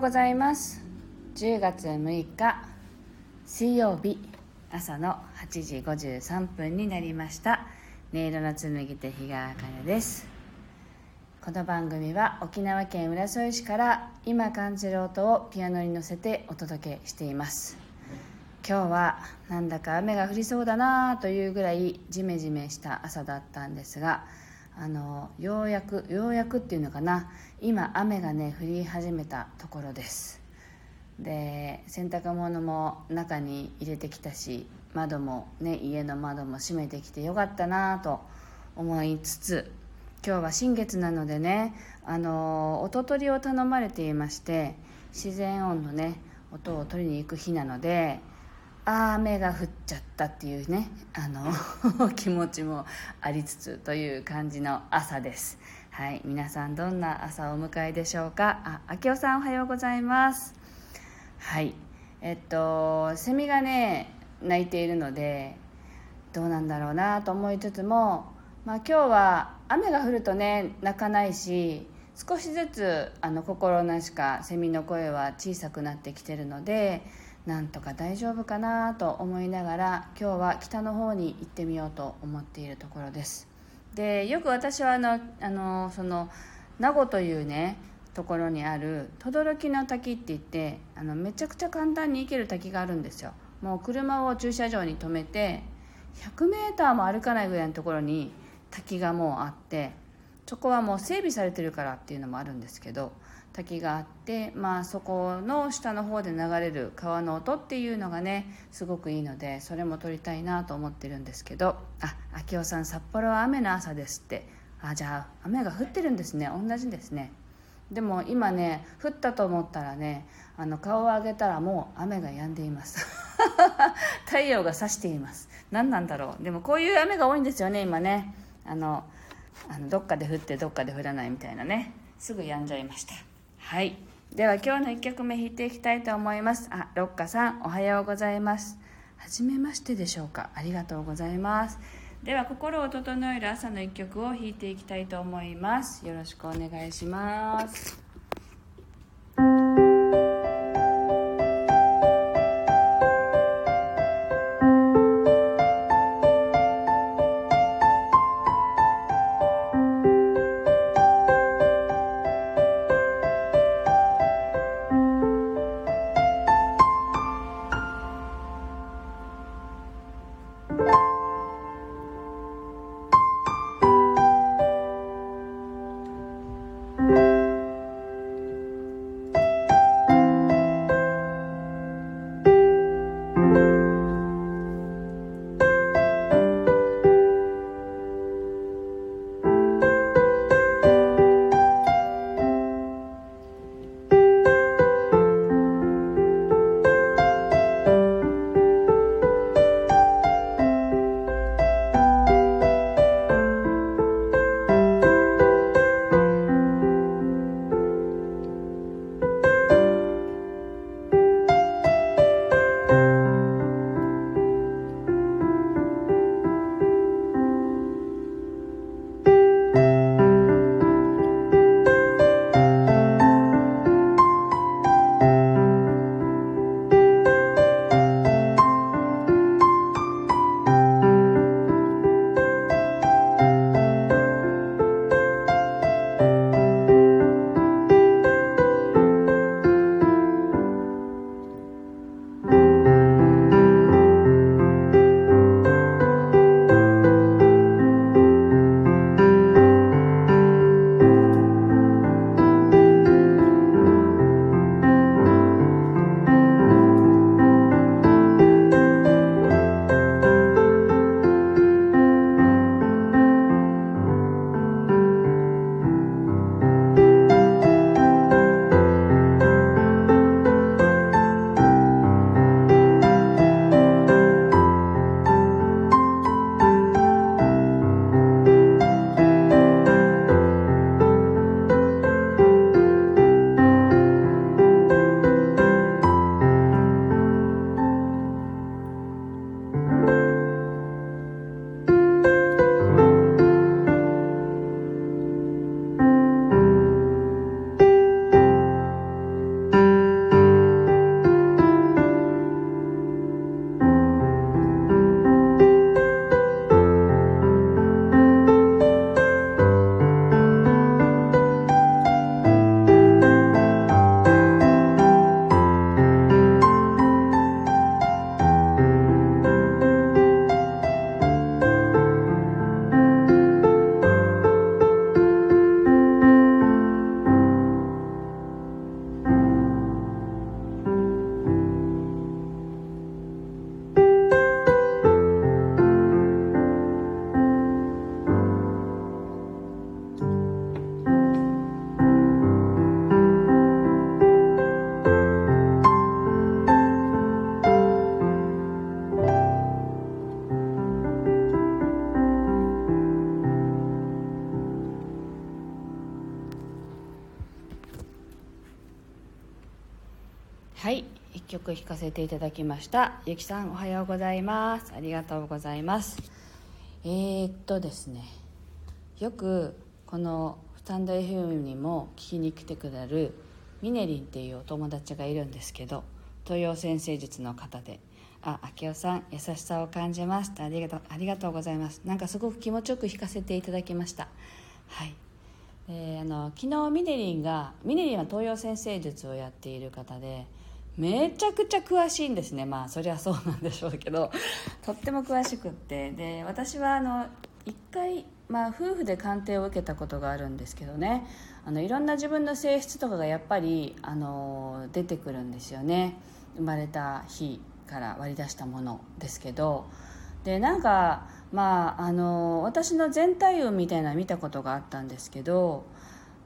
ございます。10月6日水曜日朝の8時53分になりました。音色の紡手日川茜です。この番組は沖縄県浦添市から今感じる音をピアノに乗せてお届けしています。今日はなんだか雨が降りそうだなというぐらいジメジメした朝だったんですがあのようやくようやくっていうのかな。今雨がね降り始めたところです。で洗濯物も中に入れてきたし窓もね家の窓も閉めてきてよかったなと思いつつ今日は新月なのでねあの音取りを頼まれていまして自然音のね音を取りに行く日なので雨が降っちゃったっていうねあの 気持ちもありつつという感じの朝です。はい皆さんどんな朝をお迎えでしょうか？あ明夫さんおはようございます。はいえっとセミがね鳴いているのでどうなんだろうなと思いつつも、まあ、今日は雨が降るとね泣かないし少しずつあの心なしかセミの声は小さくなってきてるのでなんとか大丈夫かなと思いながら今日は北の方に行ってみようと思っているところです。でよく私はあのあのその名護というねところにある轟の滝って言ってあのめちゃくちゃ簡単に行ける滝があるんですよ。もう車を駐車場に止めて 100m も歩かないぐらいのところに滝がもうあってそこはもう整備されてるからっていうのもあるんですけど滝があって、まあ、そこの下の方で流れる川の音っていうのがねすごくいいのでそれも撮りたいなと思ってるんですけどあ明夫さん札幌は雨の朝ですって。あじゃあ雨が降ってるんですね。同じですね。でも今ね降ったと思ったらねあの顔を上げたらもう雨が止んでいます。太陽が差しています。何なんだろう。でもこういう雨が多いんですよね今ね。あのあのどっかで降ってどっかで降らないみたいなね。すぐ止んじゃいました。はい。では今日の1曲目弾いていきたいと思います。あロッカさんおはようございます。はじめましてでしょうか。ありがとうございます。では心を整える朝の1曲を弾いていきたいと思います。よろしくお願いします。曲弾かせていただきましたゆきさんおはようございますありがとうございますえー、っとですねよくこのスタンド FM にも聞きに来てくれるミネリンっていうお友達がいるんですけど東洋先生術の方であ、明夫さん、優しさを感じます。ありがとう、ありがとうございます。なんかすごく気持ちよく弾かせていただきました。はい。えー、あの昨日ミネリンがミネリンは東洋先生術をやっている方でめちゃくちゃ詳しいんですね。まあそりゃそうなんでしょうけど。とっても詳しくって。で私はあの一回、まあ、夫婦で鑑定を受けたことがあるんですけどね。あのいろんな自分の性質とかがやっぱりあの出てくるんですよね。生まれた日から割り出したものですけど。でなんかまああの私の全体運みたいなの見たことがあったんですけど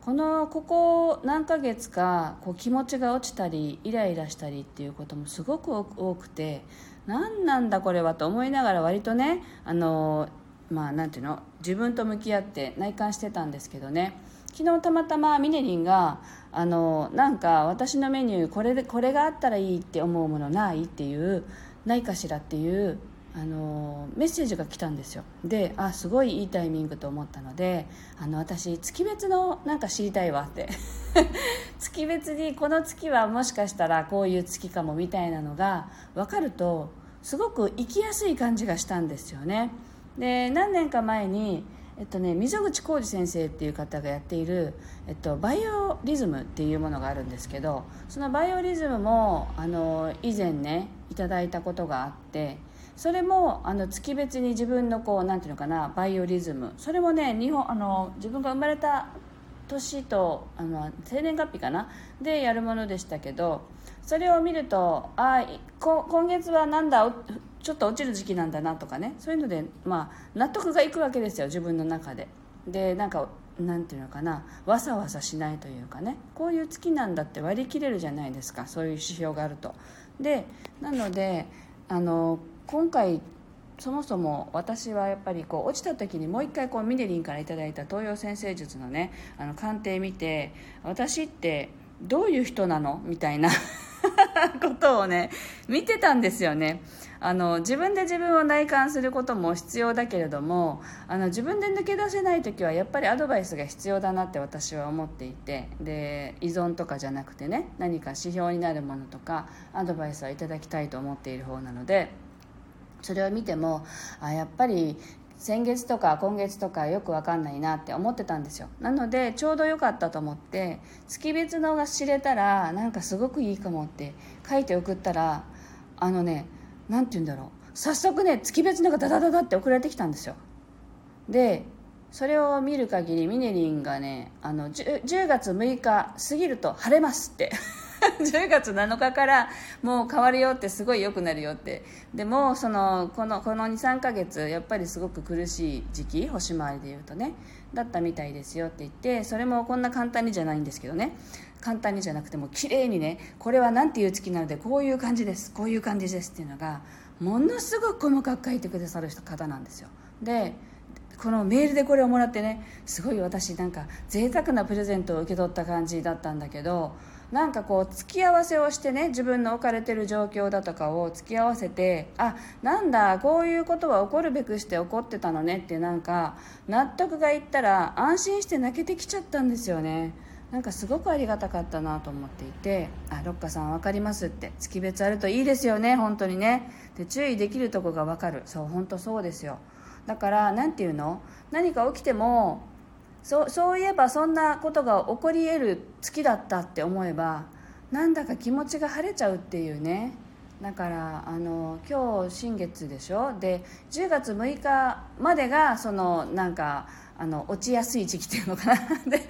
このここ何ヶ月かこう気持ちが落ちたりイライラしたりっていうこともすごく多くて何なんだこれはと思いながら割とねあのまあなんていうの自分と向き合って内観してたんですけどね。昨日たまたまミネリンがあのなんか私のメニューこれでこれがあったらいいって思うものないっていうないかしらっていうあのメッセージが来たんですよ。であすごいいいタイミングと思ったのであの私月別のなんか知りたいわって。月別にこの月はもしかしたらこういう月かもみたいなのが分かるとすごく生きやすい感じがしたんですよね。で何年か前にえっとね、溝口浩二先生っていう方がやっている、えっと、バイオリズムっていうものがあるんですけどそのバイオリズムもあの以前ねいただいたことがあってそれもあの月別に自分のこうなんていうのかなバイオリズム。それもね日本あの自分が生まれた年とあの生年月日かなでやるものでしたけどそれを見るとあ今月はなんだちょっと落ちる時期なんだなとかねそういうので、まあ、納得がいくわけですよ自分の中で。でなんかなんていうのかなわさわさしないというかねこういう月なんだって割り切れるじゃないですかそういう指標があると。でなのであの今回そもそも私はやっぱりこう落ちた時にもう一回こうミネリンから頂いた東洋先生術のねあの鑑定見て私ってどういう人なのみたいな ことをね見てたんですよね。あの自分で自分を内観することも必要だけれどもあの自分で抜け出せない時はやっぱりアドバイスが必要だなって私は思っていてで依存とかじゃなくてね何か指標になるものとかアドバイスはいただきたいと思っている方なのでそれを見てもあやっぱり先月とか今月とかよく分かんないなって思ってたんですよ。なのでちょうど良かったと思って月別のが知れたらなんかすごくいいかもって書いて送ったらあのね何て言うんだろう。早速ね月別のがダダダダって送られてきたんですよ。でそれを見る限りミネリンがねあの 10, 10月6日過ぎると晴れますって。10月7日からもう変わるよってすごい良くなるよって。でもそのこのこの23か月やっぱりすごく苦しい時期星回りでいうとねだったみたいですよって言ってそれもこんな簡単にじゃないんですけどね。簡単にじゃなくても綺麗にねこれは何ていう月なのでこういう感じですこういう感じですっていうのがものすごく細かく書いてくださる方なんですよ。でこのメールでこれをもらってねすごい私なんか贅沢なプレゼントを受け取った感じだったんだけどなんかこう付き合わせをしてね自分の置かれてる状況だとかを付き合わせてあなんだこういうことは起こるべくして起こってたのねってなんか納得がいったら安心して泣けてきちゃったんですよね。なんかすごくありがたかったなと思っていて「あロッカさん分かります」って月別あるといいですよね本当にね。で注意できるとこが分かる。そう本当そうですよ。だから何て言うの？何か起きてもそうそういえばそんなことが起こり得る月だったって思えばなんだか気持ちが晴れちゃうっていうね。だからあの今日新月でしょ？で10月6日までがそのなんかあの落ちやすい時期っていうのかな。で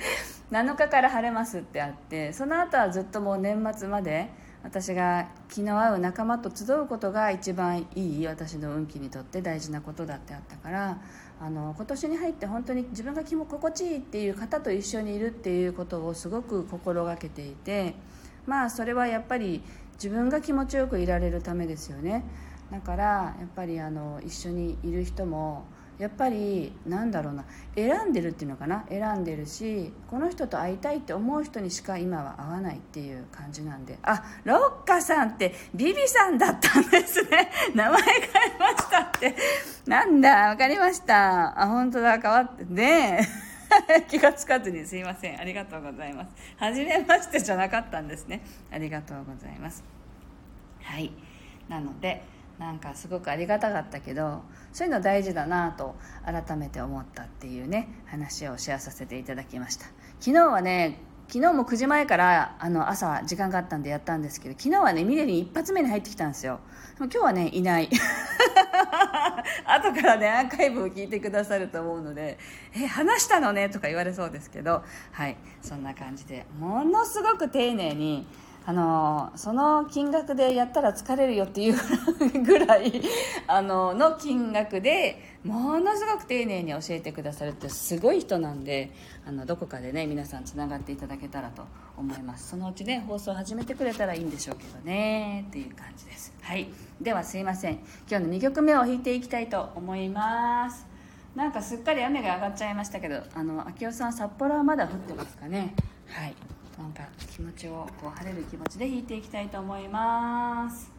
7日から晴れますってあってその後はずっともう年末まで私が気の合う仲間と集うことが一番いい私の運気にとって大事なことだってあったからあの今年に入って本当に自分が気も心地いいっていう方と一緒にいるっていうことをすごく心がけていてまあそれはやっぱり自分が気持ちよくいられるためですよね。だからやっぱりあの一緒にいる人もやっぱりなんだろうな選んでるっていうのかな？選んでるしこの人と会いたいって思う人にしか今は会わないっていう感じなんで。あロッカさんってビビさんだったんですね。名前変えましたって。なんだ分かりました。あ本当だ。変わってね 気がつかずにすいません。ありがとうございます。初めましてじゃなかったんですね。ありがとうございます。はい。なのでなんかすごくありがたかったけどそういうの大事だなと改めて思ったっていうね話をシェアさせていただきました。昨日はね昨日も9時前からあの朝時間があったんでやったんですけど昨日はねミレリン一発目に入ってきたんですよ。でも今日はねいない。後からねアーカイブを聞いてくださると思うので「え話したのね」とか言われそうですけどはい。そんな感じでものすごく丁寧にあのその金額でやったら疲れるよっていうぐらいあのの金額でものすごく丁寧に教えてくださるってすごい人なんであのどこかでね皆さんつながっていただけたらと思います。そのうちね放送始めてくれたらいいんでしょうけどねっていう感じです。はい。ではすいません。今日の2曲目を弾いていきたいと思います。なんかすっかり雨が上がっちゃいましたけどあの秋代さん札幌はまだ降ってますかね。はい。なんか気持ちをこう晴れる気持ちで弾いていきたいと思います。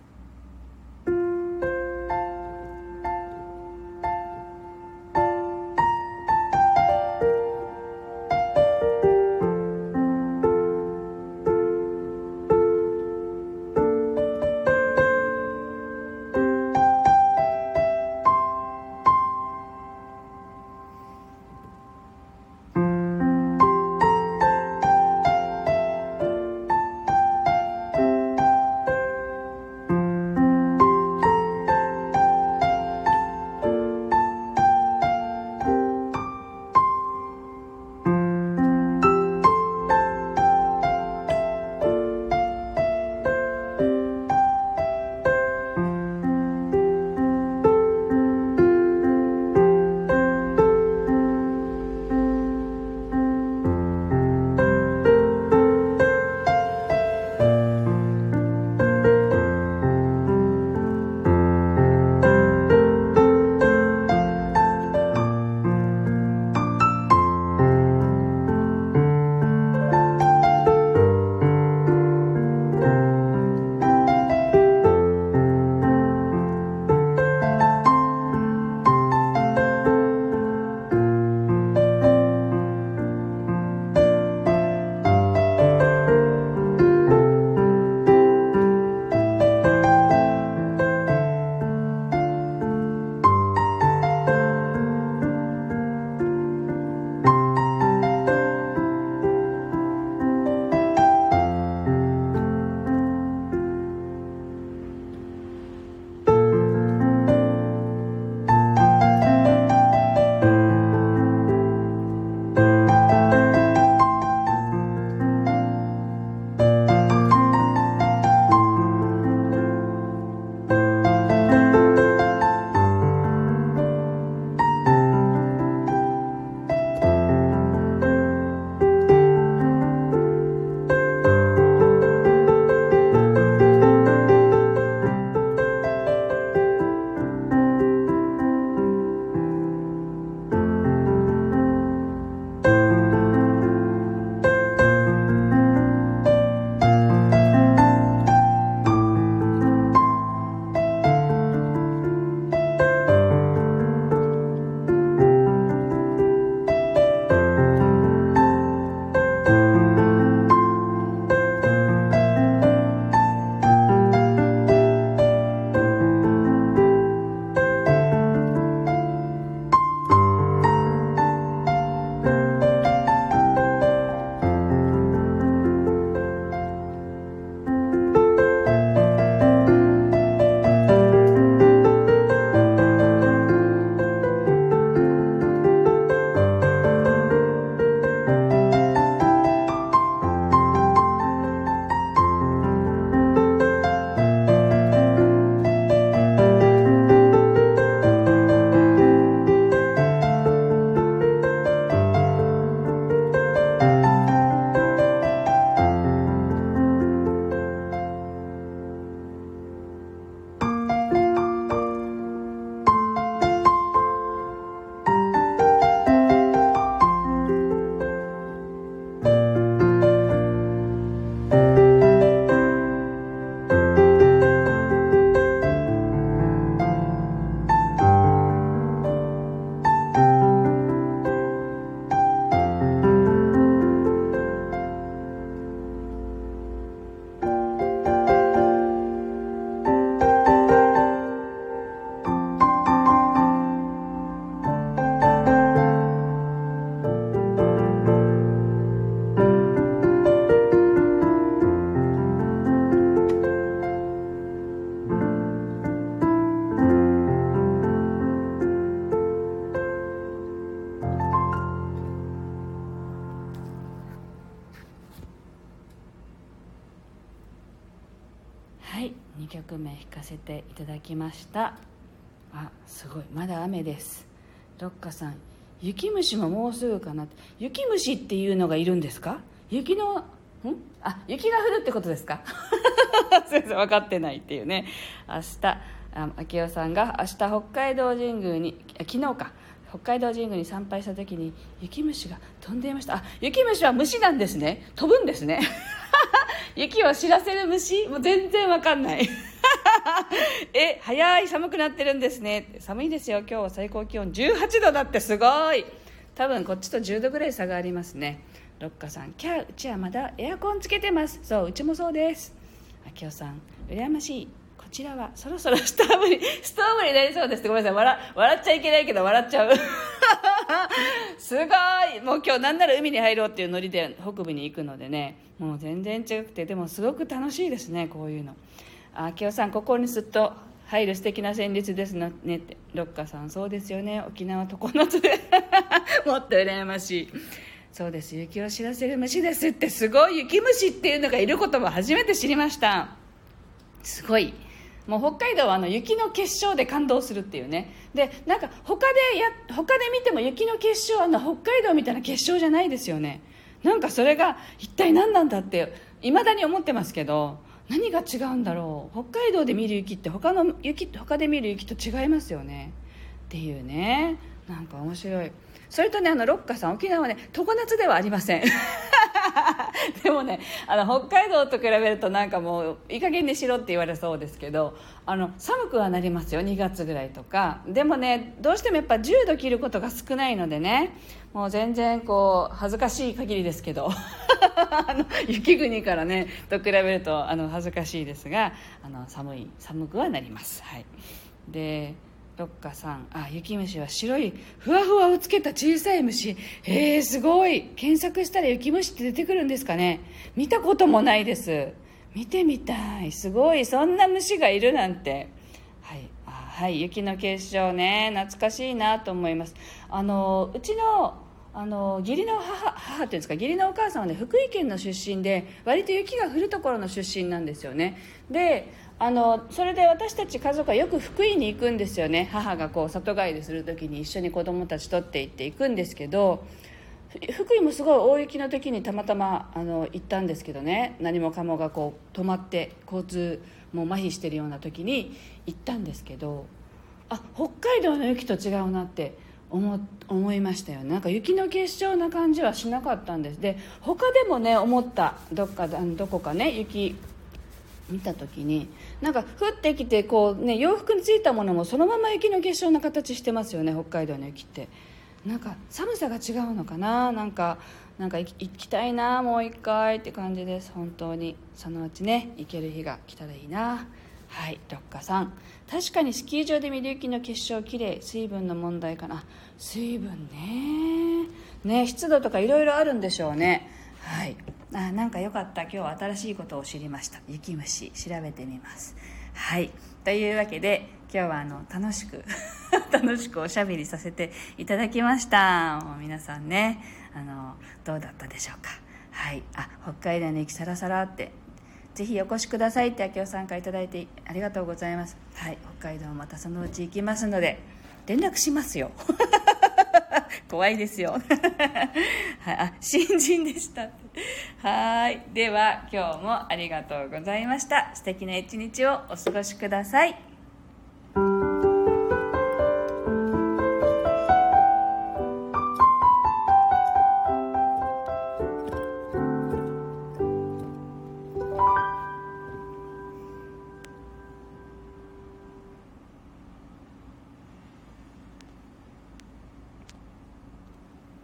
せていただきました。あすごい。まだ雨です。ロッカさん雪虫ももうすぐかな雪虫っていうのがいるんですか？雪のん？あ雪が降るってことですか？先生分かってないっていうね。明日あ明夫さんが明日北海道神宮に昨日か。北海道神宮に参拝した時に雪虫が飛んでいました。あ雪虫は虫なんですね。飛ぶんですね。雪を知らせる虫？もう全然わかんない。え早い寒くなってるんですね。寒いですよ。今日は最高気温18度だってすごい。多分こっちと10度ぐらい差がありますね。ロッカさんキャーうちはまだエアコンつけてます。そううちもそうです。明夫さん羨ましい。こちらはそろそろストーブに ストーブになりそうです。ごめんなさい。笑笑っちゃいけないけど笑っちゃう。すごい。もう今日なんなら海に入ろうっていうノリで北部に行くのでね。もう全然違くてでもすごく楽しいですねこういうの。あきおさんここにすっと入る素敵な旋律ですねって。ロッカさんそうですよね。沖縄常夏で。もっと羨ましい。そうです。雪を知らせる虫です。ってすごい雪虫っていうのがいることも初めて知りました。すごい。もう北海道はあの雪の結晶で感動するっていうね。でなんか他でや他で見ても雪の結晶あの北海道みたいな結晶じゃないですよね。なんかそれが一体何なんだっていまだに思ってますけど。何が違うんだろう？北海道で見る雪って他の雪他で見る雪と違いますよね。っていうね。なんか面白い。それとねあのロッカさん沖縄はね常夏ではありません。でもねあの北海道と比べるとなんかもういい加減にしろって言われそうですけどあの寒くはなりますよ2月ぐらいとか。でもねどうしてもやっぱ10度切ることが少ないのでねもう全然こう恥ずかしい限りですけど あの雪国からねと比べるとあの恥ずかしいですがあの寒い寒くはなります。はい。でロッカさん。あ雪虫は白い。ふわふわをつけた小さい虫。へえすごい。検索したら雪虫って出てくるんですかね。見たこともないです。見てみたい。すごい。そんな虫がいるなんて。はい。あはい。雪の結晶ね。懐かしいなと思います。あのうちのあの義理の母母っていうんですか義理のお母さんはね福井県の出身で割と雪が降るところの出身なんですよね。であのそれで私たち家族はよく福井に行くんですよね。母がこう里帰りする時に一緒に子供たちとって行って行くんですけど福井もすごい大雪の時にたまたまあの行ったんですけどね。何もかもがこう止まって交通も麻痺してるような時に行ったんですけどあ北海道の雪と違うなって思思いましたよね。なんか雪の結晶な感じはしなかったんです。で他でもね思った。どっかどこかね雪見た時になんか降ってきてこう、ね、洋服についたものもそのまま雪の結晶の形してますよね北海道の雪って。なんか寒さが違うのかな？なんかなんか行きたいなもう一回って感じです。本当に。そのうちね行ける日が来たらいいな。はい六花さん。確かにスキー場で見る雪の結晶きれい水分の問題かな。水分ね。ね湿度とかいろいろあるんでしょうね。はい。あなんかよかった。今日は新しいことを知りました。雪虫調べてみます。はい。というわけで今日はあの楽しく 楽しくおしゃべりさせていただきました。もう皆さんねあのどうだったでしょうか。はい。あ北海道の雪サラサラってぜひお越しください。って明夫さんから頂いてありがとうございます。はい北海道またそのうち行きますので連絡しますよ。怖いですよ。はい、あ新人でした。はいでは今日もありがとうございました。素敵な一日をお過ごしください。